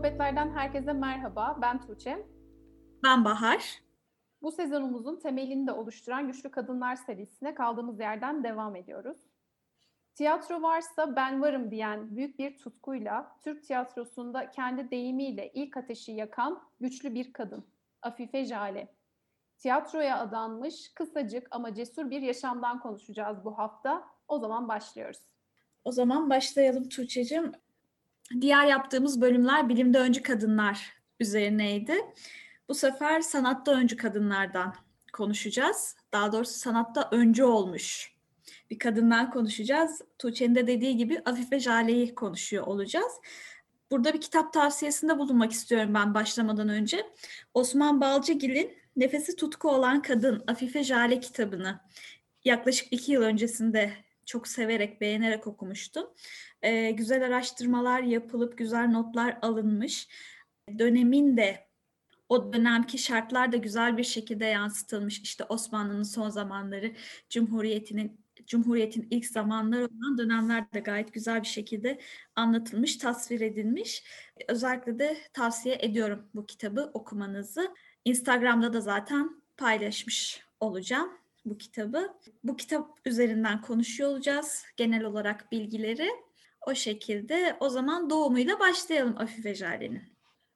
Sohbetlerden herkese merhaba. Ben Tuğçe. Ben Bahar. Bu sezonumuzun temelini de oluşturan Güçlü Kadınlar serisine kaldığımız yerden devam ediyoruz. Tiyatro varsa ben varım diyen büyük bir tutkuyla Türk tiyatrosunda kendi deyimiyle ilk ateşi yakan güçlü bir kadın. Afife Jale. Tiyatroya adanmış kısacık ama cesur bir yaşamdan konuşacağız bu hafta. O zaman başlıyoruz. O zaman başlayalım Tuğçe'cim. Diğer yaptığımız bölümler bilimde öncü kadınlar üzerineydi. Bu sefer sanatta öncü kadınlardan konuşacağız. Daha doğrusu sanatta öncü olmuş bir kadından konuşacağız. Tuğçe'nin de dediği gibi Afife Jale'yi konuşuyor olacağız. Burada bir kitap tavsiyesinde bulunmak istiyorum ben başlamadan önce. Osman Balcıgil'in Nefesi Tutku Olan Kadın Afife Jale kitabını yaklaşık iki yıl öncesinde çok severek, beğenerek okumuştum. Ee, güzel araştırmalar yapılıp güzel notlar alınmış. Dönemin de o dönemki şartlar da güzel bir şekilde yansıtılmış. İşte Osmanlı'nın son zamanları, Cumhuriyet'in Cumhuriyet'in ilk zamanları olan dönemlerde gayet güzel bir şekilde anlatılmış, tasvir edilmiş. Özellikle de tavsiye ediyorum bu kitabı okumanızı. Instagram'da da zaten paylaşmış olacağım bu kitabı. Bu kitap üzerinden konuşuyor olacağız genel olarak bilgileri. O şekilde o zaman doğumuyla başlayalım Afife Jale'nin.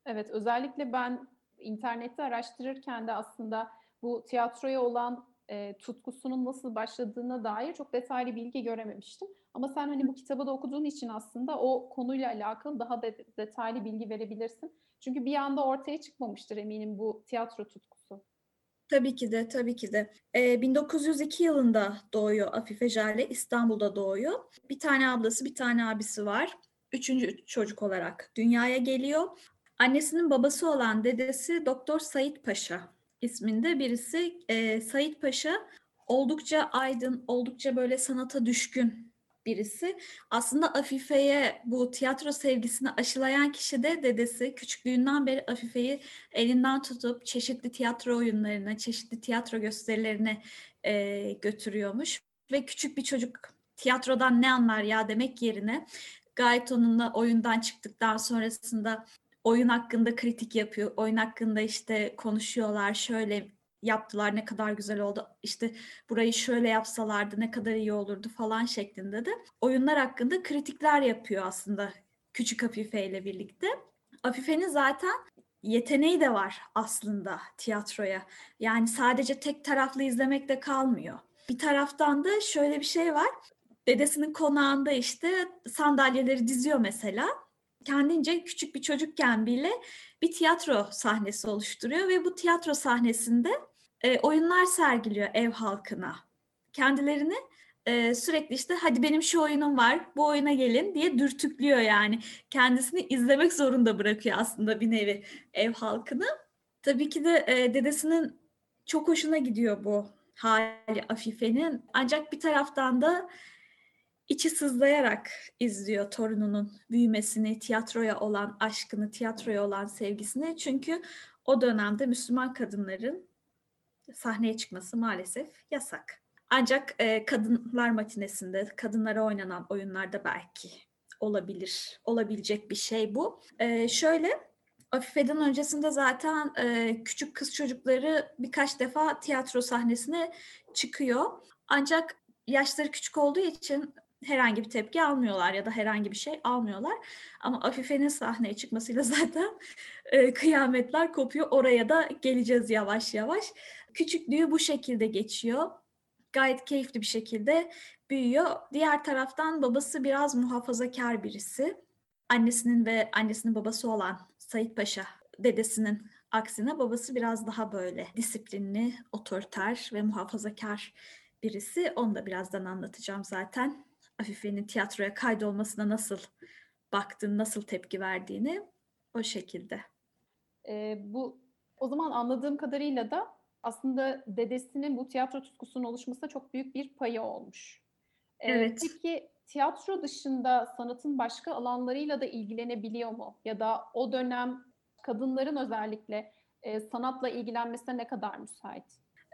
Evet özellikle ben internette araştırırken de aslında bu tiyatroya olan e, tutkusunun nasıl başladığına dair çok detaylı bilgi görememiştim. Ama sen hani bu kitabı da okuduğun için aslında o konuyla alakalı daha de, detaylı bilgi verebilirsin. Çünkü bir anda ortaya çıkmamıştır eminim bu tiyatro tutkusu. Tabii ki de, tabii ki de. Ee, 1902 yılında doğuyor Afife Jale, İstanbul'da doğuyor. Bir tane ablası, bir tane abisi var. Üçüncü çocuk olarak dünyaya geliyor. Annesinin babası olan dedesi Doktor Sait Paşa isminde birisi. E, Sait Paşa oldukça aydın, oldukça böyle sanata düşkün birisi. Aslında Afife'ye bu tiyatro sevgisini aşılayan kişi de dedesi. Küçüklüğünden beri Afife'yi elinden tutup çeşitli tiyatro oyunlarına, çeşitli tiyatro gösterilerine e, götürüyormuş. Ve küçük bir çocuk tiyatrodan ne anlar ya demek yerine gayet onunla oyundan çıktıktan sonrasında oyun hakkında kritik yapıyor. Oyun hakkında işte konuşuyorlar. Şöyle yaptılar ne kadar güzel oldu. İşte burayı şöyle yapsalardı ne kadar iyi olurdu falan şeklinde de oyunlar hakkında kritikler yapıyor aslında küçük Afife ile birlikte. Afife'nin zaten yeteneği de var aslında tiyatroya. Yani sadece tek taraflı izlemekle kalmıyor. Bir taraftan da şöyle bir şey var. Dedesinin konağında işte sandalyeleri diziyor mesela kendince küçük bir çocukken bile bir tiyatro sahnesi oluşturuyor ve bu tiyatro sahnesinde e, oyunlar sergiliyor ev halkına. Kendilerini e, sürekli işte hadi benim şu oyunum var bu oyuna gelin diye dürtüklüyor yani. Kendisini izlemek zorunda bırakıyor aslında bir nevi ev halkını. Tabii ki de e, dedesinin çok hoşuna gidiyor bu hali Afife'nin. Ancak bir taraftan da içi sızlayarak izliyor torununun büyümesini, tiyatroya olan aşkını, tiyatroya olan sevgisini. Çünkü o dönemde Müslüman kadınların sahneye çıkması maalesef yasak. Ancak e, kadınlar matinesinde, kadınlara oynanan oyunlarda belki olabilir, olabilecek bir şey bu. E, şöyle, Afife'den öncesinde zaten e, küçük kız çocukları birkaç defa tiyatro sahnesine çıkıyor. Ancak yaşları küçük olduğu için herhangi bir tepki almıyorlar ya da herhangi bir şey almıyorlar. Ama Afife'nin sahneye çıkmasıyla zaten e, kıyametler kopuyor. Oraya da geleceğiz yavaş yavaş. Küçüklüğü bu şekilde geçiyor. Gayet keyifli bir şekilde büyüyor. Diğer taraftan babası biraz muhafazakar birisi. Annesinin ve annesinin babası olan Sait Paşa dedesinin aksine babası biraz daha böyle disiplinli, otoriter ve muhafazakar birisi. Onu da birazdan anlatacağım zaten. Afife'nin tiyatroya kaydolmasına nasıl baktın, nasıl tepki verdiğini o şekilde. E, bu o zaman anladığım kadarıyla da aslında dedesinin bu tiyatro tutkusunun oluşmasına çok büyük bir payı olmuş. E, evet. Peki tiyatro dışında sanatın başka alanlarıyla da ilgilenebiliyor mu? Ya da o dönem kadınların özellikle e, sanatla ilgilenmesine ne kadar müsait?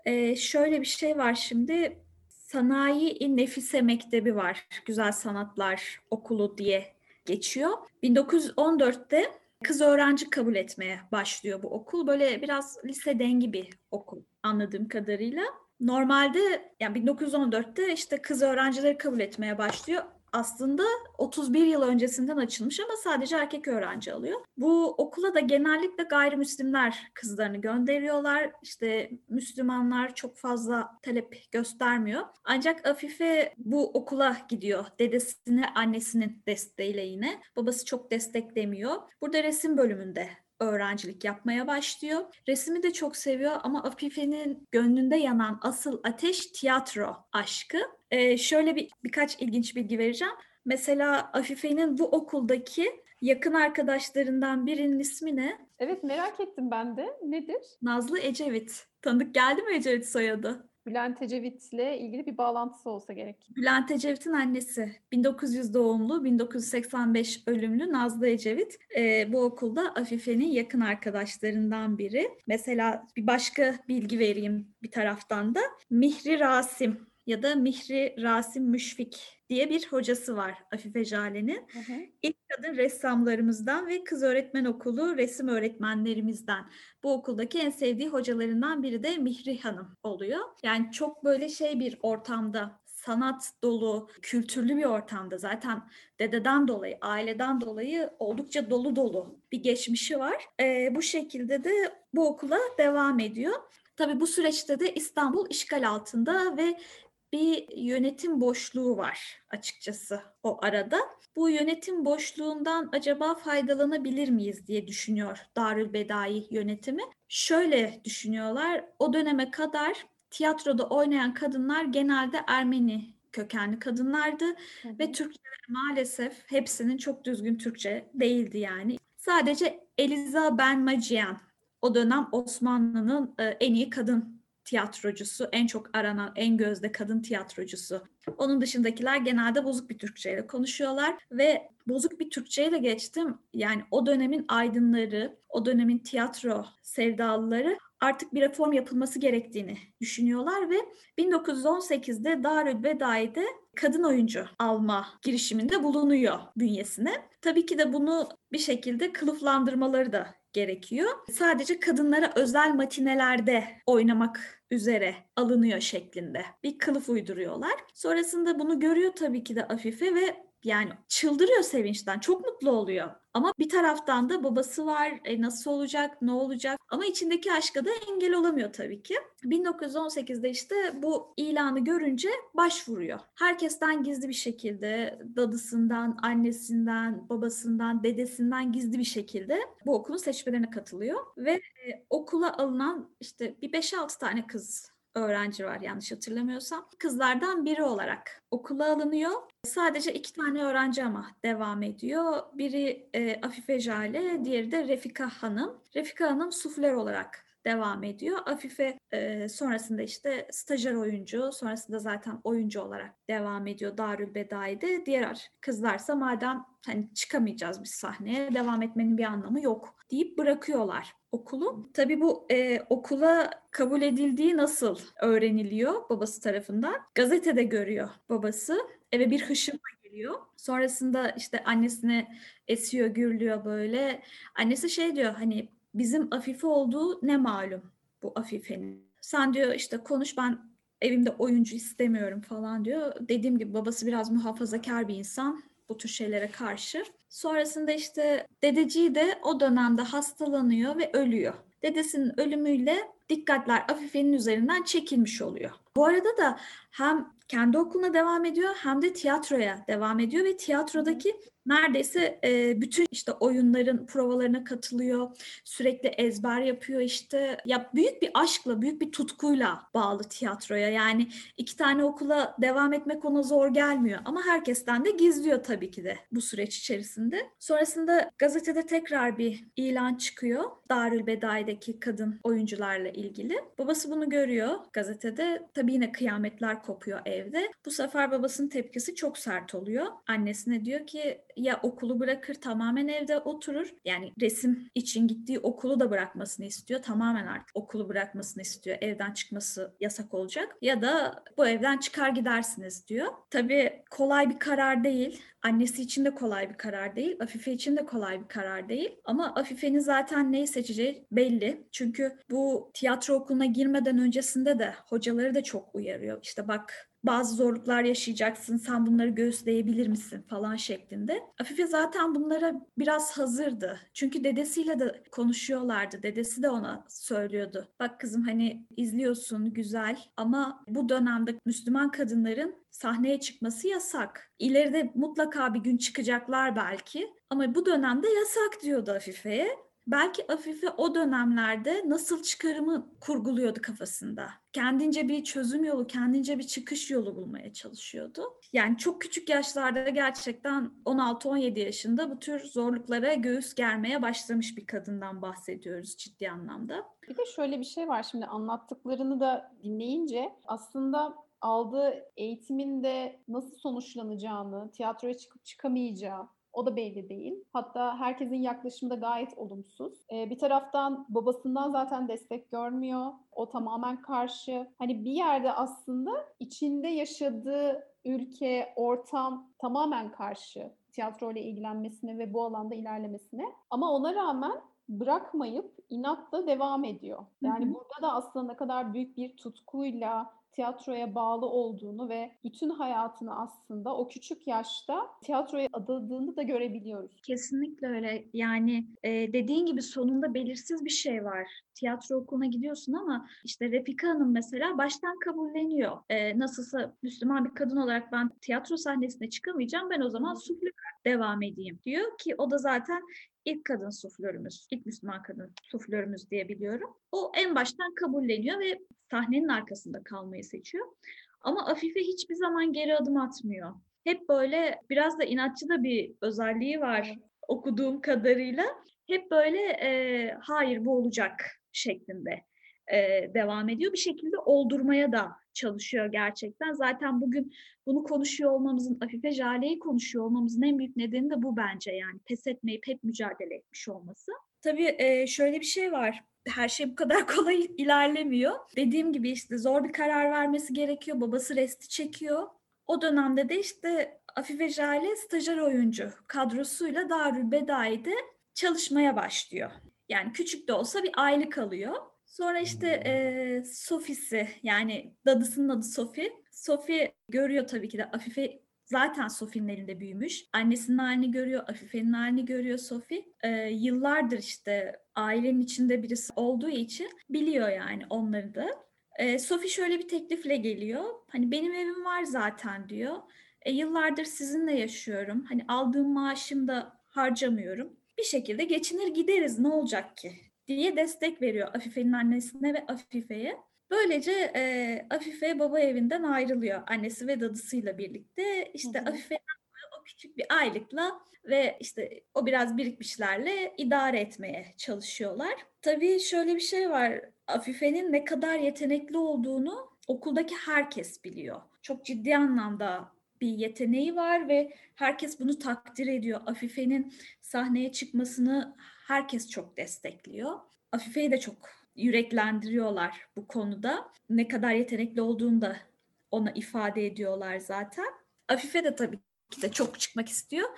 Ee, şöyle bir şey var şimdi Sanayi Nefise Mektebi var. Güzel Sanatlar Okulu diye geçiyor. 1914'te kız öğrenci kabul etmeye başlıyor bu okul. Böyle biraz lise dengi bir okul anladığım kadarıyla. Normalde yani 1914'te işte kız öğrencileri kabul etmeye başlıyor aslında 31 yıl öncesinden açılmış ama sadece erkek öğrenci alıyor. Bu okula da genellikle gayrimüslimler kızlarını gönderiyorlar. İşte Müslümanlar çok fazla talep göstermiyor. Ancak Afife bu okula gidiyor. Dedesini, annesinin desteğiyle yine. Babası çok desteklemiyor. Burada resim bölümünde öğrencilik yapmaya başlıyor. Resmi de çok seviyor ama Afife'nin gönlünde yanan asıl ateş tiyatro aşkı. Ee, şöyle bir birkaç ilginç bilgi vereceğim. Mesela Afife'nin bu okuldaki yakın arkadaşlarından birinin ismi ne? Evet merak ettim ben de. Nedir? Nazlı Ecevit. Tanıdık geldi mi Ecevit soyadı? Bülent Ecevit'le ilgili bir bağlantısı olsa gerek. Bülent Ecevit'in annesi 1900 doğumlu 1985 ölümlü Nazlı Ecevit e, bu okulda Afife'nin yakın arkadaşlarından biri. Mesela bir başka bilgi vereyim bir taraftan da Mihri Rasim ya da Mihri Rasim Müşfik diye bir hocası var Afife Jale'nin. İlk kadın ressamlarımızdan ve kız öğretmen okulu resim öğretmenlerimizden. Bu okuldaki en sevdiği hocalarından biri de Mihri Hanım oluyor. Yani çok böyle şey bir ortamda sanat dolu, kültürlü bir ortamda zaten dededen dolayı, aileden dolayı oldukça dolu dolu bir geçmişi var. Ee, bu şekilde de bu okula devam ediyor. Tabii bu süreçte de İstanbul işgal altında ve bir yönetim boşluğu var açıkçası o arada. Bu yönetim boşluğundan acaba faydalanabilir miyiz diye düşünüyor Darül Bedai yönetimi. Şöyle düşünüyorlar. O döneme kadar tiyatroda oynayan kadınlar genelde Ermeni kökenli kadınlardı hı hı. ve Türkçeler maalesef hepsinin çok düzgün Türkçe değildi yani. Sadece Eliza Benmaciyan o dönem Osmanlı'nın en iyi kadın tiyatrocusu, en çok aranan, en gözde kadın tiyatrocusu. Onun dışındakiler genelde bozuk bir Türkçeyle konuşuyorlar ve bozuk bir Türkçeyle geçtim. Yani o dönemin aydınları, o dönemin tiyatro sevdalıları artık bir reform yapılması gerektiğini düşünüyorlar ve 1918'de Darül Bedai'de kadın oyuncu alma girişiminde bulunuyor bünyesine. Tabii ki de bunu bir şekilde kılıflandırmaları da gerekiyor. Sadece kadınlara özel matinelerde oynamak üzere alınıyor şeklinde bir kılıf uyduruyorlar. Sonrasında bunu görüyor tabii ki de Afife ve yani çıldırıyor sevinçten. Çok mutlu oluyor. Ama bir taraftan da babası var. E nasıl olacak? Ne olacak? Ama içindeki aşka da engel olamıyor tabii ki. 1918'de işte bu ilanı görünce başvuruyor. Herkesten gizli bir şekilde dadısından, annesinden, babasından, dedesinden gizli bir şekilde bu okulun seçmelerine katılıyor ve e, okula alınan işte bir 5-6 tane kız öğrenci var yanlış hatırlamıyorsam. Kızlardan biri olarak okula alınıyor. Sadece iki tane öğrenci ama devam ediyor. Biri e, Afife Jale, diğeri de Refika Hanım. Refika Hanım sufler olarak devam ediyor. Afife e, sonrasında işte stajyer oyuncu, sonrasında zaten oyuncu olarak devam ediyor Darül Bedai'de. Diğer kızlarsa madem hani çıkamayacağız biz sahneye, devam etmenin bir anlamı yok deyip bırakıyorlar okulu. Tabii bu e, okula kabul edildiği nasıl öğreniliyor babası tarafından? Gazetede görüyor babası. Eve bir hışımla geliyor. Sonrasında işte annesine esiyor, gürlüyor böyle. Annesi şey diyor hani bizim Afife olduğu ne malum bu Afife'nin. Sen diyor işte konuş ben evimde oyuncu istemiyorum falan diyor. Dediğim gibi babası biraz muhafazakar bir insan bu tür şeylere karşı. Sonrasında işte dedeciği de o dönemde hastalanıyor ve ölüyor. Dedesinin ölümüyle dikkatler Afife'nin üzerinden çekilmiş oluyor. Bu arada da hem kendi okuluna devam ediyor hem de tiyatroya devam ediyor ve tiyatrodaki neredeyse e, bütün işte oyunların provalarına katılıyor. Sürekli ezber yapıyor işte. Ya büyük bir aşkla, büyük bir tutkuyla bağlı tiyatroya. Yani iki tane okula devam etmek ona zor gelmiyor ama herkesten de gizliyor tabii ki de bu süreç içerisinde. Sonrasında gazetede tekrar bir ilan çıkıyor. Darül Bedai'deki kadın oyuncularla ilgili. Babası bunu görüyor gazetede. Tabii yine kıyametler kopuyor evde. Bu sefer babasının tepkisi çok sert oluyor. Annesine diyor ki ya okulu bırakır tamamen evde oturur. Yani resim için gittiği okulu da bırakmasını istiyor. Tamamen artık okulu bırakmasını istiyor. Evden çıkması yasak olacak. Ya da bu evden çıkar gidersiniz diyor. Tabii kolay bir karar değil. Annesi için de kolay bir karar değil. Afife için de kolay bir karar değil. Ama Afife'nin zaten neyi seçeceği belli. Çünkü bu tiyatro okuluna girmeden öncesinde de hocaları da çok uyarıyor. İşte bak bazı zorluklar yaşayacaksın, sen bunları göğüsleyebilir misin falan şeklinde. Afife zaten bunlara biraz hazırdı. Çünkü dedesiyle de konuşuyorlardı. Dedesi de ona söylüyordu. Bak kızım hani izliyorsun güzel ama bu dönemde Müslüman kadınların sahneye çıkması yasak. İleride mutlaka bir gün çıkacaklar belki ama bu dönemde yasak diyordu Afife'ye belki Afife o dönemlerde nasıl çıkarımı kurguluyordu kafasında. Kendince bir çözüm yolu, kendince bir çıkış yolu bulmaya çalışıyordu. Yani çok küçük yaşlarda gerçekten 16-17 yaşında bu tür zorluklara göğüs germeye başlamış bir kadından bahsediyoruz ciddi anlamda. Bir de şöyle bir şey var şimdi anlattıklarını da dinleyince aslında aldığı eğitimin de nasıl sonuçlanacağını, tiyatroya çıkıp çıkamayacağı, o da belli değil. Hatta herkesin yaklaşımı da gayet olumsuz. Ee, bir taraftan babasından zaten destek görmüyor. O tamamen karşı. Hani bir yerde aslında içinde yaşadığı ülke, ortam tamamen karşı tiyatro ile ilgilenmesine ve bu alanda ilerlemesine. Ama ona rağmen bırakmayıp inatla devam ediyor. Yani hı hı. burada da aslında ne kadar büyük bir tutkuyla tiyatroya bağlı olduğunu ve bütün hayatını aslında o küçük yaşta tiyatroya adadığını da görebiliyoruz. Kesinlikle öyle. Yani e, dediğin gibi sonunda belirsiz bir şey var. Tiyatro okuluna gidiyorsun ama işte Refika Hanım mesela baştan kabulleniyor. E, nasılsa Müslüman bir kadın olarak ben tiyatro sahnesine çıkamayacağım. Ben o zaman sufle devam edeyim diyor ki o da zaten ilk kadın suflörümüz, ilk Müslüman kadın suflörümüz diye biliyorum. O en baştan kabulleniyor ve sahnenin arkasında kalmayı seçiyor. Ama Afife hiçbir zaman geri adım atmıyor. Hep böyle biraz da inatçı da bir özelliği var okuduğum kadarıyla. Hep böyle e, hayır bu olacak şeklinde e, devam ediyor. Bir şekilde oldurmaya da çalışıyor gerçekten. Zaten bugün bunu konuşuyor olmamızın, Afife Jale'yi konuşuyor olmamızın en büyük nedeni de bu bence yani. Pes etmeyip hep mücadele etmiş olması. Tabii e, şöyle bir şey var. Her şey bu kadar kolay ilerlemiyor. Dediğim gibi işte zor bir karar vermesi gerekiyor. Babası resti çekiyor. O dönemde de işte Afife Jale stajyer oyuncu kadrosuyla Darül Bedai'de çalışmaya başlıyor. Yani küçük de olsa bir aylık alıyor. Sonra işte e, Sofi'si yani dadısının adı Sofi. Sofi görüyor tabii ki de Afife zaten Sofi'nin elinde büyümüş. Annesinin halini görüyor, Afife'nin halini görüyor Sofi. Ee, yıllardır işte ailenin içinde birisi olduğu için biliyor yani onları da. Ee, Sofi şöyle bir teklifle geliyor. Hani benim evim var zaten diyor. E, yıllardır sizinle yaşıyorum. Hani aldığım maaşım da harcamıyorum. Bir şekilde geçinir gideriz ne olacak ki diye destek veriyor Afife'nin annesine ve Afife'ye. Böylece e, Afife baba evinden ayrılıyor annesi ve dadısıyla birlikte. İşte Afife'den o küçük bir aylıkla ve işte o biraz birikmişlerle idare etmeye çalışıyorlar. Tabii şöyle bir şey var. Afife'nin ne kadar yetenekli olduğunu okuldaki herkes biliyor. Çok ciddi anlamda bir yeteneği var ve herkes bunu takdir ediyor. Afife'nin sahneye çıkmasını herkes çok destekliyor. Afife'yi de çok yüreklendiriyorlar bu konuda. Ne kadar yetenekli olduğunu da ona ifade ediyorlar zaten. Afife de tabii ki de çok çıkmak istiyor.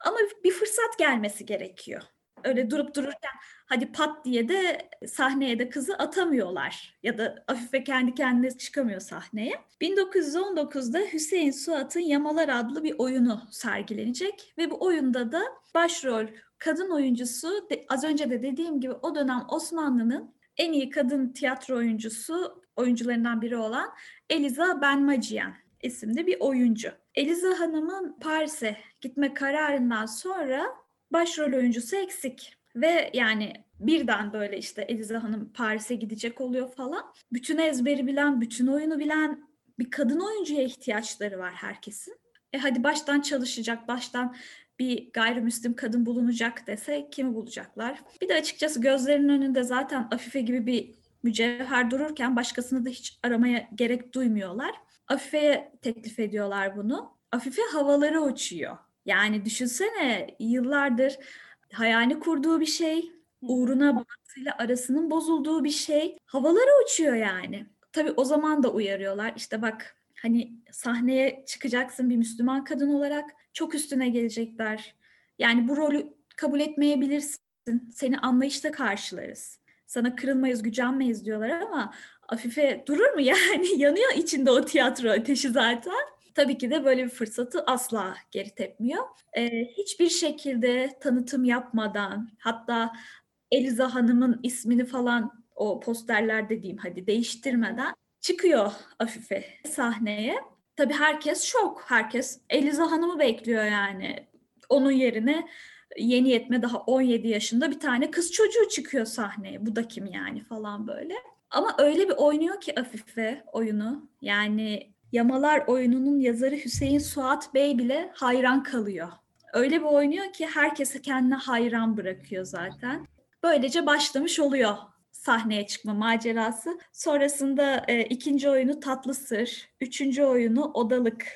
Ama bir fırsat gelmesi gerekiyor. Öyle durup dururken hadi pat diye de sahneye de kızı atamıyorlar. Ya da Afife kendi kendine çıkamıyor sahneye. 1919'da Hüseyin Suat'ın Yamalar adlı bir oyunu sergilenecek. Ve bu oyunda da başrol kadın oyuncusu az önce de dediğim gibi o dönem Osmanlı'nın en iyi kadın tiyatro oyuncusu oyuncularından biri olan Eliza Benmacian isimli bir oyuncu. Eliza Hanım'ın Paris'e gitme kararından sonra başrol oyuncusu eksik. Ve yani birden böyle işte Eliza Hanım Paris'e gidecek oluyor falan. Bütün ezberi bilen, bütün oyunu bilen bir kadın oyuncuya ihtiyaçları var herkesin. E hadi baştan çalışacak, baştan bir gayrimüslim kadın bulunacak dese kimi bulacaklar? Bir de açıkçası gözlerinin önünde zaten Afife gibi bir mücevher dururken başkasını da hiç aramaya gerek duymuyorlar. Afife'ye teklif ediyorlar bunu. Afife havalara uçuyor. Yani düşünsene yıllardır hayalini kurduğu bir şey, uğruna babasıyla arasının bozulduğu bir şey. Havalara uçuyor yani. Tabii o zaman da uyarıyorlar. İşte bak hani sahneye çıkacaksın bir Müslüman kadın olarak çok üstüne gelecekler. Yani bu rolü kabul etmeyebilirsin. Seni anlayışla karşılarız. Sana kırılmayız, gücenmeyiz diyorlar ama Afife durur mu yani? Yanıyor içinde o tiyatro ateşi zaten. Tabii ki de böyle bir fırsatı asla geri tepmiyor. Ee, hiçbir şekilde tanıtım yapmadan, hatta Eliza Hanım'ın ismini falan o posterlerde diyeyim hadi değiştirmeden çıkıyor Afife sahneye. Tabii herkes şok. Herkes Eliza Hanım'ı bekliyor yani. Onun yerine yeni yetme daha 17 yaşında bir tane kız çocuğu çıkıyor sahneye. Bu da kim yani falan böyle. Ama öyle bir oynuyor ki Afife oyunu. Yani Yamalar oyununun yazarı Hüseyin Suat Bey bile hayran kalıyor. Öyle bir oynuyor ki herkese kendine hayran bırakıyor zaten. Böylece başlamış oluyor sahneye çıkma macerası. Sonrasında e, ikinci oyunu Tatlı Sır, üçüncü oyunu Odalık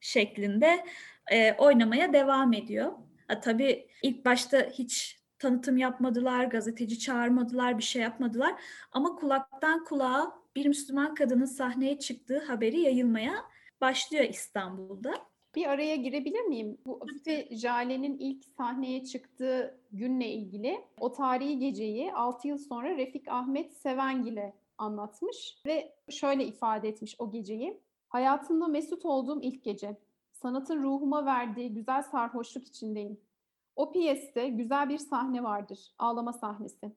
şeklinde e, oynamaya devam ediyor. Ha, tabii ilk başta hiç tanıtım yapmadılar, gazeteci çağırmadılar, bir şey yapmadılar. Ama kulaktan kulağa bir Müslüman kadının sahneye çıktığı haberi yayılmaya başlıyor İstanbul'da. Bir araya girebilir miyim? Bu Afife Jale'nin ilk sahneye çıktığı günle ilgili o tarihi geceyi 6 yıl sonra Refik Ahmet Sevengil'e anlatmış ve şöyle ifade etmiş o geceyi. Hayatımda mesut olduğum ilk gece. Sanatın ruhuma verdiği güzel sarhoşluk içindeyim. O piyeste güzel bir sahne vardır, ağlama sahnesi.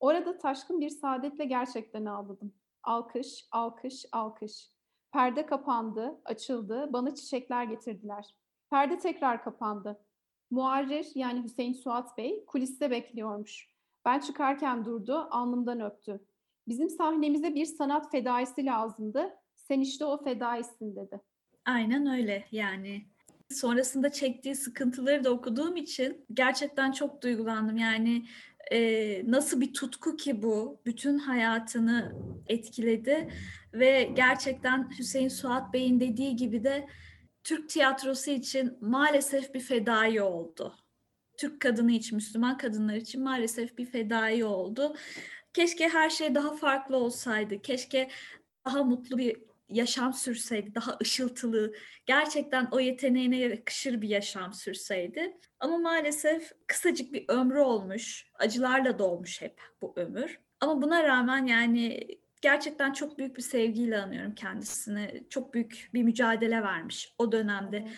Orada taşkın bir saadetle gerçekten ağladım. Alkış, alkış, alkış. Perde kapandı, açıldı, bana çiçekler getirdiler. Perde tekrar kapandı. Muarrir yani Hüseyin Suat Bey kuliste bekliyormuş. Ben çıkarken durdu, alnımdan öptü. Bizim sahnemize bir sanat fedaisi lazımdı. Sen işte o fedaisin dedi. Aynen öyle yani. Sonrasında çektiği sıkıntıları da okuduğum için gerçekten çok duygulandım. Yani e, nasıl bir tutku ki bu? Bütün hayatını etkiledi ve gerçekten Hüseyin Suat Bey'in dediği gibi de Türk tiyatrosu için maalesef bir fedai oldu. Türk kadını için, Müslüman kadınlar için maalesef bir fedai oldu. Keşke her şey daha farklı olsaydı. Keşke daha mutlu bir yaşam sürseydi, daha ışıltılı, gerçekten o yeteneğine yakışır bir yaşam sürseydi. Ama maalesef kısacık bir ömrü olmuş, acılarla dolmuş hep bu ömür. Ama buna rağmen yani gerçekten çok büyük bir sevgiyle anıyorum kendisini. Çok büyük bir mücadele vermiş o dönemde.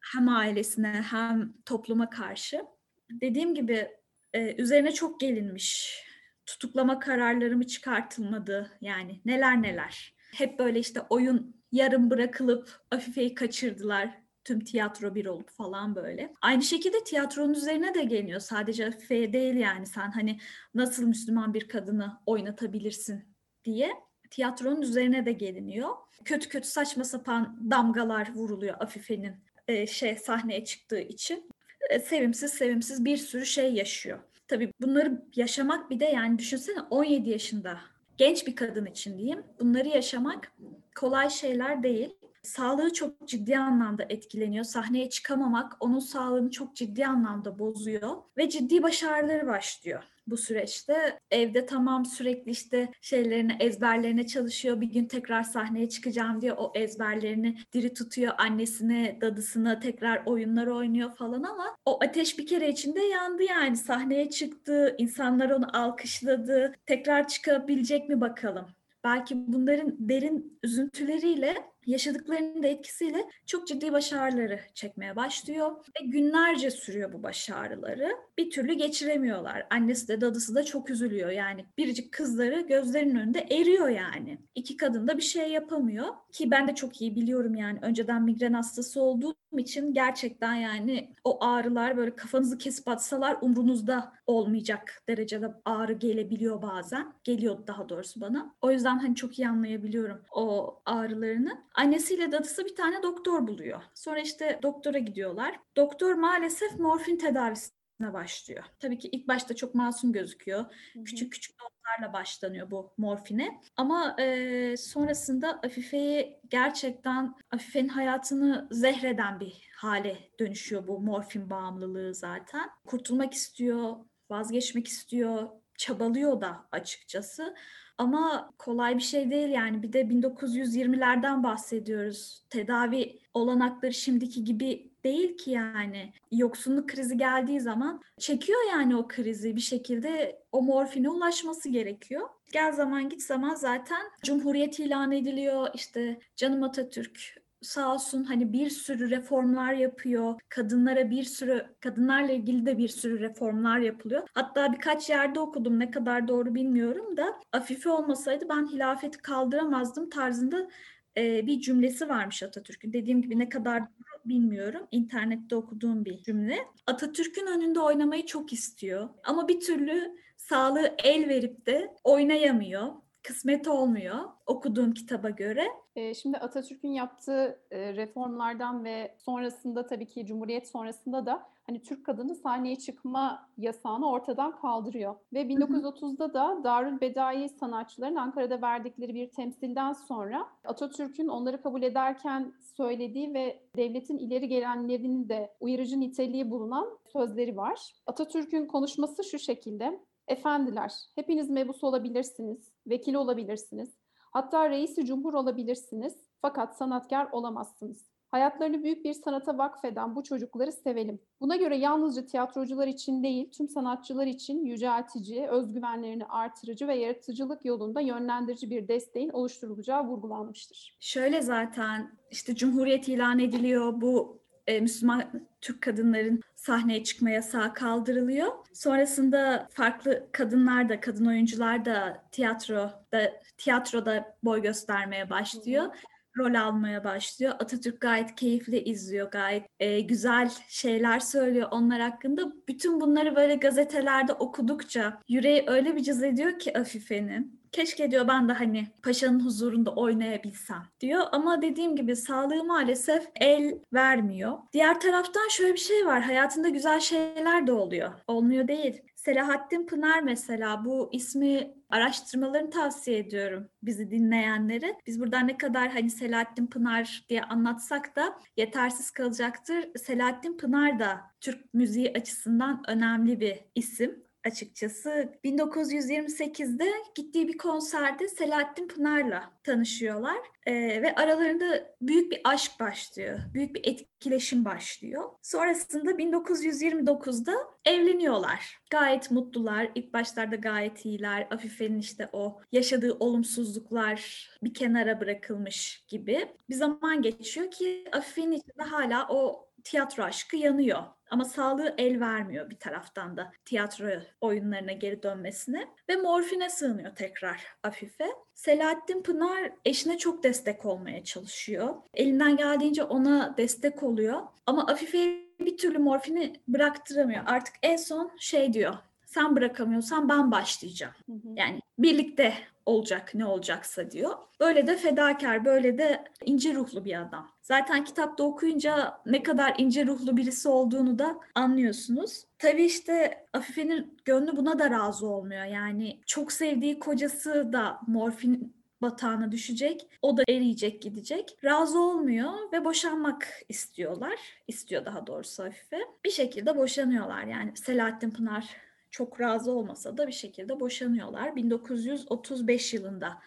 Hem ailesine hem topluma karşı. Dediğim gibi e, üzerine çok gelinmiş. Tutuklama kararları mı çıkartılmadı yani neler neler. Hep böyle işte oyun yarım bırakılıp Afife'yi kaçırdılar. Tüm tiyatro bir olup falan böyle. Aynı şekilde tiyatronun üzerine de geliyor. Sadece Afife'ye değil yani sen hani nasıl Müslüman bir kadını oynatabilirsin diye tiyatronun üzerine de geliniyor. Kötü kötü saçma sapan damgalar vuruluyor Afife'nin e, şey sahneye çıktığı için. E, sevimsiz sevimsiz bir sürü şey yaşıyor. Tabii bunları yaşamak bir de yani düşünsene 17 yaşında genç bir kadın için diyeyim. Bunları yaşamak kolay şeyler değil. Sağlığı çok ciddi anlamda etkileniyor. Sahneye çıkamamak onun sağlığını çok ciddi anlamda bozuyor ve ciddi başarıları başlıyor bu süreçte. Evde tamam sürekli işte şeylerini ezberlerine çalışıyor. Bir gün tekrar sahneye çıkacağım diye o ezberlerini diri tutuyor. Annesine, dadısına tekrar oyunlar oynuyor falan ama o ateş bir kere içinde yandı yani. Sahneye çıktı, insanlar onu alkışladı. Tekrar çıkabilecek mi bakalım? Belki bunların derin üzüntüleriyle yaşadıklarının da etkisiyle çok ciddi başarıları çekmeye başlıyor ve günlerce sürüyor bu başarıları. Bir türlü geçiremiyorlar. Annesi de dadısı da çok üzülüyor. Yani biricik kızları gözlerinin önünde eriyor yani. İki kadın da bir şey yapamıyor ki ben de çok iyi biliyorum yani önceden migren hastası olduğum için gerçekten yani o ağrılar böyle kafanızı kesip atsalar umrunuzda olmayacak derecede ağrı gelebiliyor bazen. Geliyor daha doğrusu bana. O yüzden hani çok iyi anlayabiliyorum o ağrılarını. Annesiyle dadısı bir tane doktor buluyor. Sonra işte doktora gidiyorlar. Doktor maalesef morfin tedavisine başlıyor. Tabii ki ilk başta çok masum gözüküyor. Hı hı. Küçük küçük dozlarla başlanıyor bu morfine. Ama e, sonrasında Afife'yi gerçekten Afife'nin hayatını zehreden bir hale dönüşüyor bu morfin bağımlılığı zaten. Kurtulmak istiyor, vazgeçmek istiyor, çabalıyor da açıkçası. Ama kolay bir şey değil yani. Bir de 1920'lerden bahsediyoruz. Tedavi olanakları şimdiki gibi değil ki yani. Yoksunluk krizi geldiği zaman çekiyor yani o krizi bir şekilde o morfine ulaşması gerekiyor. Gel zaman git zaman zaten Cumhuriyet ilan ediliyor. İşte Canım Atatürk sağ olsun hani bir sürü reformlar yapıyor. Kadınlara bir sürü kadınlarla ilgili de bir sürü reformlar yapılıyor. Hatta birkaç yerde okudum ne kadar doğru bilmiyorum da Afife olmasaydı ben hilafeti kaldıramazdım tarzında e, bir cümlesi varmış Atatürk'ün. Dediğim gibi ne kadar bilmiyorum. İnternette okuduğum bir cümle. Atatürk'ün önünde oynamayı çok istiyor ama bir türlü sağlığı el verip de oynayamıyor kısmet olmuyor okuduğum kitaba göre. Şimdi Atatürk'ün yaptığı reformlardan ve sonrasında tabii ki Cumhuriyet sonrasında da hani Türk kadını sahneye çıkma yasağını ortadan kaldırıyor. Ve 1930'da da Darül Bedai sanatçıların Ankara'da verdikleri bir temsilden sonra Atatürk'ün onları kabul ederken söylediği ve devletin ileri gelenlerinin de uyarıcı niteliği bulunan sözleri var. Atatürk'ün konuşması şu şekilde. Efendiler, hepiniz mebus olabilirsiniz, vekil olabilirsiniz, hatta reisi cumhur olabilirsiniz fakat sanatkar olamazsınız. Hayatlarını büyük bir sanata vakfeden bu çocukları sevelim. Buna göre yalnızca tiyatrocular için değil, tüm sanatçılar için yüceltici, özgüvenlerini artırıcı ve yaratıcılık yolunda yönlendirici bir desteğin oluşturulacağı vurgulanmıştır. Şöyle zaten işte Cumhuriyet ilan ediliyor, bu e, Müslüman Türk kadınların sahneye çıkma yasağı kaldırılıyor. Sonrasında farklı kadınlar da, kadın oyuncular da tiyatroda tiyatroda boy göstermeye başlıyor. Hı rol almaya başlıyor. Atatürk gayet keyifli izliyor, gayet e, güzel şeyler söylüyor onlar hakkında. Bütün bunları böyle gazetelerde okudukça yüreği öyle bir cız ediyor ki Afife'nin. Keşke diyor ben de hani paşanın huzurunda oynayabilsem diyor. Ama dediğim gibi sağlığı maalesef el vermiyor. Diğer taraftan şöyle bir şey var. Hayatında güzel şeyler de oluyor. Olmuyor değil. Selahattin Pınar mesela bu ismi araştırmalarını tavsiye ediyorum bizi dinleyenlere. Biz buradan ne kadar hani Selahattin Pınar diye anlatsak da yetersiz kalacaktır. Selahattin Pınar da Türk müziği açısından önemli bir isim açıkçası. 1928'de gittiği bir konserde Selahattin Pınar'la tanışıyorlar ee, ve aralarında büyük bir aşk başlıyor, büyük bir etkileşim başlıyor. Sonrasında 1929'da evleniyorlar. Gayet mutlular, ilk başlarda gayet iyiler. Afife'nin işte o yaşadığı olumsuzluklar bir kenara bırakılmış gibi bir zaman geçiyor ki Afife'nin içinde hala o tiyatro aşkı yanıyor. Ama sağlığı el vermiyor bir taraftan da tiyatro oyunlarına geri dönmesine. Ve morfine sığınıyor tekrar Afife. Selahattin Pınar eşine çok destek olmaya çalışıyor. Elinden geldiğince ona destek oluyor. Ama Afife'ye bir türlü morfini bıraktıramıyor. Artık en son şey diyor. Sen bırakamıyorsan ben başlayacağım. Hı hı. Yani birlikte olacak ne olacaksa diyor. Böyle de fedakar, böyle de ince ruhlu bir adam. Zaten kitapta okuyunca ne kadar ince ruhlu birisi olduğunu da anlıyorsunuz. Tabii işte Afife'nin gönlü buna da razı olmuyor. Yani çok sevdiği kocası da morfin batağına düşecek. O da eriyecek gidecek. Razı olmuyor ve boşanmak istiyorlar. İstiyor daha doğrusu Afife. Bir şekilde boşanıyorlar. Yani Selahattin Pınar çok razı olmasa da bir şekilde boşanıyorlar. 1935 yılında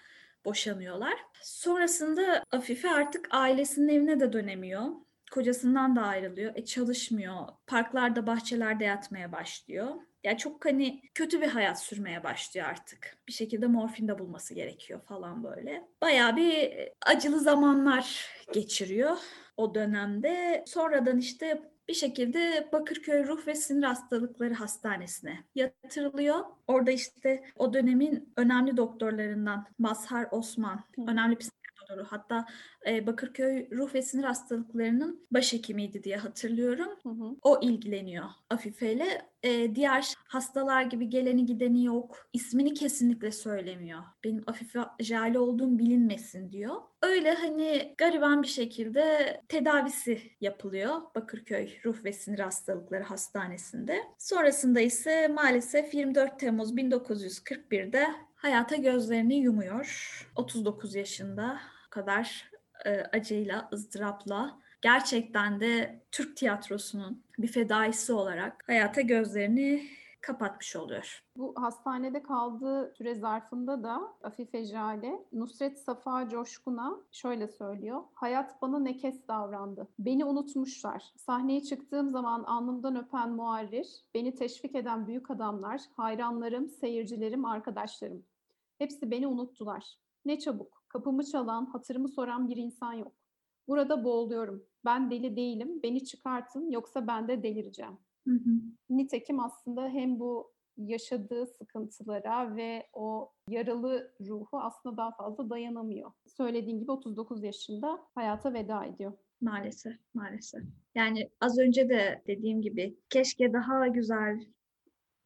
boşanıyorlar. Sonrasında Afife artık ailesinin evine de dönemiyor. Kocasından da ayrılıyor. E çalışmıyor. Parklarda, bahçelerde yatmaya başlıyor. Yani çok hani kötü bir hayat sürmeye başlıyor artık. Bir şekilde morfin de bulması gerekiyor falan böyle. Bayağı bir acılı zamanlar geçiriyor o dönemde. Sonradan işte bir şekilde Bakırköy Ruh ve Sinir Hastalıkları Hastanesi'ne yatırılıyor. Orada işte o dönemin önemli doktorlarından Mazhar Osman, önemli psikiyatru hatta e, Bakırköy Ruh ve Sinir Hastalıklarının başhekimiydi diye hatırlıyorum. Hı hı. O ilgileniyor Afife ile. E, diğer hastalar gibi geleni gideni yok. İsmini kesinlikle söylemiyor. Benim Afife Jale olduğum bilinmesin diyor. Öyle hani gariban bir şekilde tedavisi yapılıyor Bakırköy Ruh ve Sinir Hastalıkları Hastanesi'nde. Sonrasında ise maalesef 24 Temmuz 1941'de hayata gözlerini yumuyor. 39 yaşında bu kadar e, acıyla, ızdırapla gerçekten de Türk tiyatrosunun bir fedaisi olarak hayata gözlerini kapatmış oluyor. Bu hastanede kaldığı süre zarfında da Afife Jale, Nusret Safa Coşkun'a şöyle söylüyor. Hayat bana nekes davrandı. Beni unutmuşlar. Sahneye çıktığım zaman alnımdan öpen muarrir, beni teşvik eden büyük adamlar, hayranlarım, seyircilerim, arkadaşlarım. Hepsi beni unuttular. Ne çabuk. Kapımı çalan, hatırımı soran bir insan yok. Burada boğuluyorum. Ben deli değilim. Beni çıkartın yoksa ben de delireceğim. Hı hı. Nitekim aslında hem bu yaşadığı sıkıntılara ve o yaralı ruhu aslında daha fazla dayanamıyor. Söylediğin gibi 39 yaşında hayata veda ediyor. Maalesef, maalesef. Yani az önce de dediğim gibi keşke daha güzel,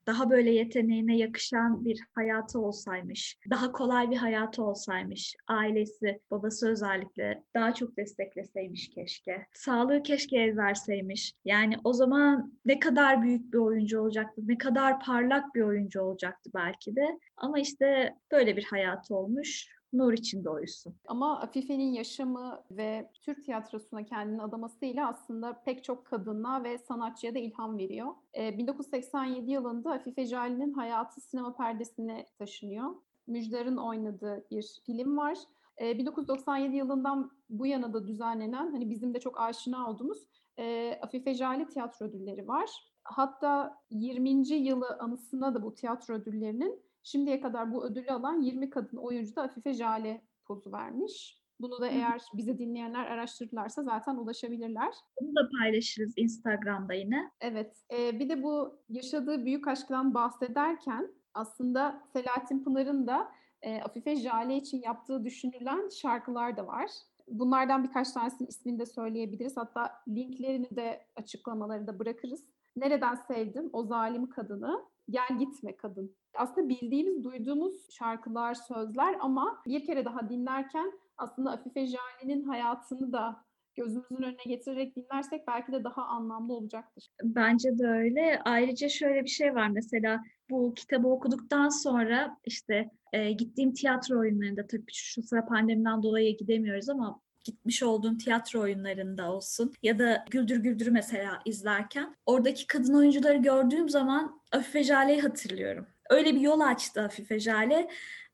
daha böyle yeteneğine yakışan bir hayatı olsaymış. Daha kolay bir hayatı olsaymış. Ailesi, babası özellikle daha çok destekleseymiş keşke. Sağlığı keşke el verseymiş. Yani o zaman ne kadar büyük bir oyuncu olacaktı, ne kadar parlak bir oyuncu olacaktı belki de. Ama işte böyle bir hayatı olmuş. Nur içinde oysun. Ama Afife'nin yaşamı ve Türk tiyatrosuna kendini adamasıyla aslında pek çok kadına ve sanatçıya da ilham veriyor. Ee, 1987 yılında Afife Jali'nin hayatı sinema perdesine taşınıyor. Müjdar'ın oynadığı bir film var. Ee, 1997 yılından bu yana da düzenlenen, hani bizim de çok aşina olduğumuz e, Afife Jali tiyatro ödülleri var. Hatta 20. yılı anısına da bu tiyatro ödüllerinin Şimdiye kadar bu ödülü alan 20 kadın oyuncu da Afife Jale pozu vermiş. Bunu da eğer bizi dinleyenler araştırırlarsa zaten ulaşabilirler. Bunu da paylaşırız Instagram'da yine. Evet. E, bir de bu yaşadığı büyük aşktan bahsederken aslında Selahattin Pınar'ın da e, Afife Jale için yaptığı düşünülen şarkılar da var. Bunlardan birkaç tanesinin ismini de söyleyebiliriz. Hatta linklerini de açıklamaları da bırakırız. Nereden sevdim o zalim kadını? Gel gitme kadın. Aslında bildiğimiz, duyduğumuz şarkılar, sözler ama bir kere daha dinlerken aslında Afife Jale'nin hayatını da gözümüzün önüne getirerek dinlersek belki de daha anlamlı olacaktır. Bence de öyle. Ayrıca şöyle bir şey var mesela bu kitabı okuduktan sonra işte e, gittiğim tiyatro oyunlarında tabii şu sıra pandemiden dolayı gidemiyoruz ama gitmiş olduğum tiyatro oyunlarında olsun ya da Güldür Güldür'ü mesela izlerken oradaki kadın oyuncuları gördüğüm zaman Afife Jale'yi hatırlıyorum. Öyle bir yol açtı Afife Jale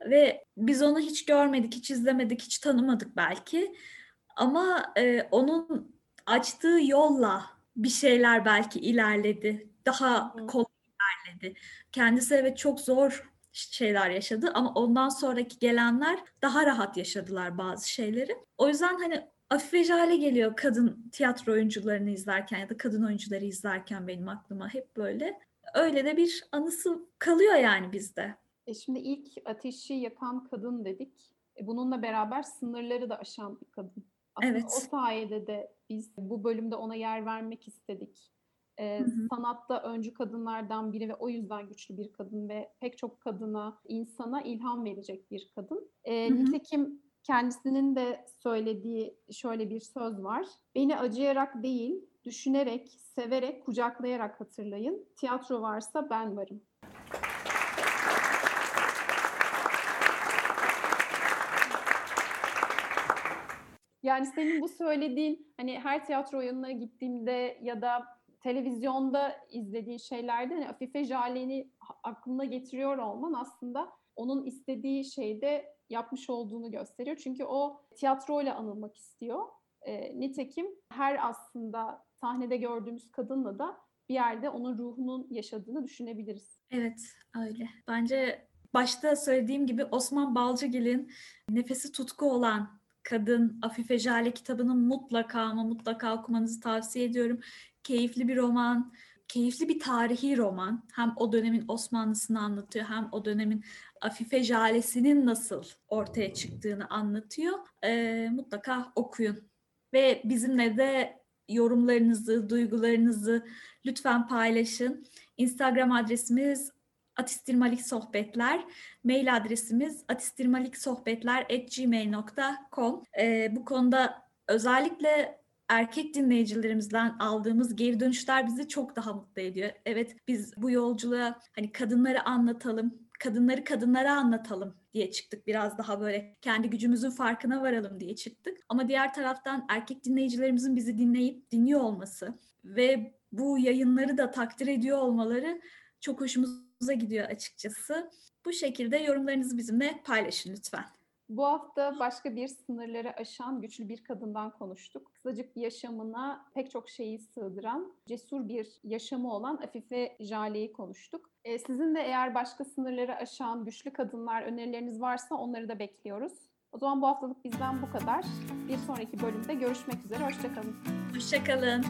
ve biz onu hiç görmedik, hiç izlemedik, hiç tanımadık belki. Ama e, onun açtığı yolla bir şeyler belki ilerledi. Daha kolay ilerledi. Kendisi evet çok zor şeyler yaşadı ama ondan sonraki gelenler daha rahat yaşadılar bazı şeyleri. O yüzden hani Afife Jale geliyor kadın tiyatro oyuncularını izlerken ya da kadın oyuncuları izlerken benim aklıma hep böyle. Öyle de bir anısı kalıyor yani bizde. E şimdi ilk ateşi yakan kadın dedik. E bununla beraber sınırları da aşan bir kadın. Aslında Evet. o sayede de biz bu bölümde ona yer vermek istedik. Hı hı. sanatta öncü kadınlardan biri ve o yüzden güçlü bir kadın ve pek çok kadına, insana ilham verecek bir kadın. Hı hı. nitekim kendisinin de söylediği şöyle bir söz var. Beni acıyarak değil, düşünerek, severek, kucaklayarak hatırlayın. Tiyatro varsa ben varım. Yani senin bu söylediğin hani her tiyatro oyununa gittiğimde ya da televizyonda izlediğin şeylerde hani Afife Jale'ni aklına getiriyor olman aslında onun istediği şeyde yapmış olduğunu gösteriyor. Çünkü o tiyatroyla anılmak istiyor. E, nitekim her aslında sahnede gördüğümüz kadınla da bir yerde onun ruhunun yaşadığını düşünebiliriz. Evet, öyle. Bence başta söylediğim gibi Osman Balcıgil'in Nefesi Tutku olan Kadın Afife Jale kitabını mutlaka ama mutlaka okumanızı tavsiye ediyorum. Keyifli bir roman, keyifli bir tarihi roman. Hem o dönemin Osmanlısını anlatıyor hem o dönemin Afife Jale'sinin nasıl ortaya çıktığını anlatıyor. Ee, mutlaka okuyun. Ve bizimle de yorumlarınızı, duygularınızı lütfen paylaşın. Instagram adresimiz Atistirmalik Sohbetler. Mail adresimiz atistirmaliksohbetler.gmail.com. Ee, bu konuda özellikle erkek dinleyicilerimizden aldığımız geri dönüşler bizi çok daha mutlu ediyor. Evet biz bu yolculuğa hani kadınları anlatalım, kadınları kadınlara anlatalım diye çıktık. Biraz daha böyle kendi gücümüzün farkına varalım diye çıktık. Ama diğer taraftan erkek dinleyicilerimizin bizi dinleyip dinliyor olması ve bu yayınları da takdir ediyor olmaları çok hoşumuza gidiyor açıkçası. Bu şekilde yorumlarınızı bizimle paylaşın lütfen. Bu hafta başka bir sınırları aşan güçlü bir kadından konuştuk. Kısacık yaşamına pek çok şeyi sığdıran, cesur bir yaşamı olan Afife Jale'yi konuştuk. Ee, sizin de eğer başka sınırları aşan güçlü kadınlar önerileriniz varsa onları da bekliyoruz. O zaman bu haftalık bizden bu kadar. Bir sonraki bölümde görüşmek üzere. Hoşçakalın. Hoşçakalın.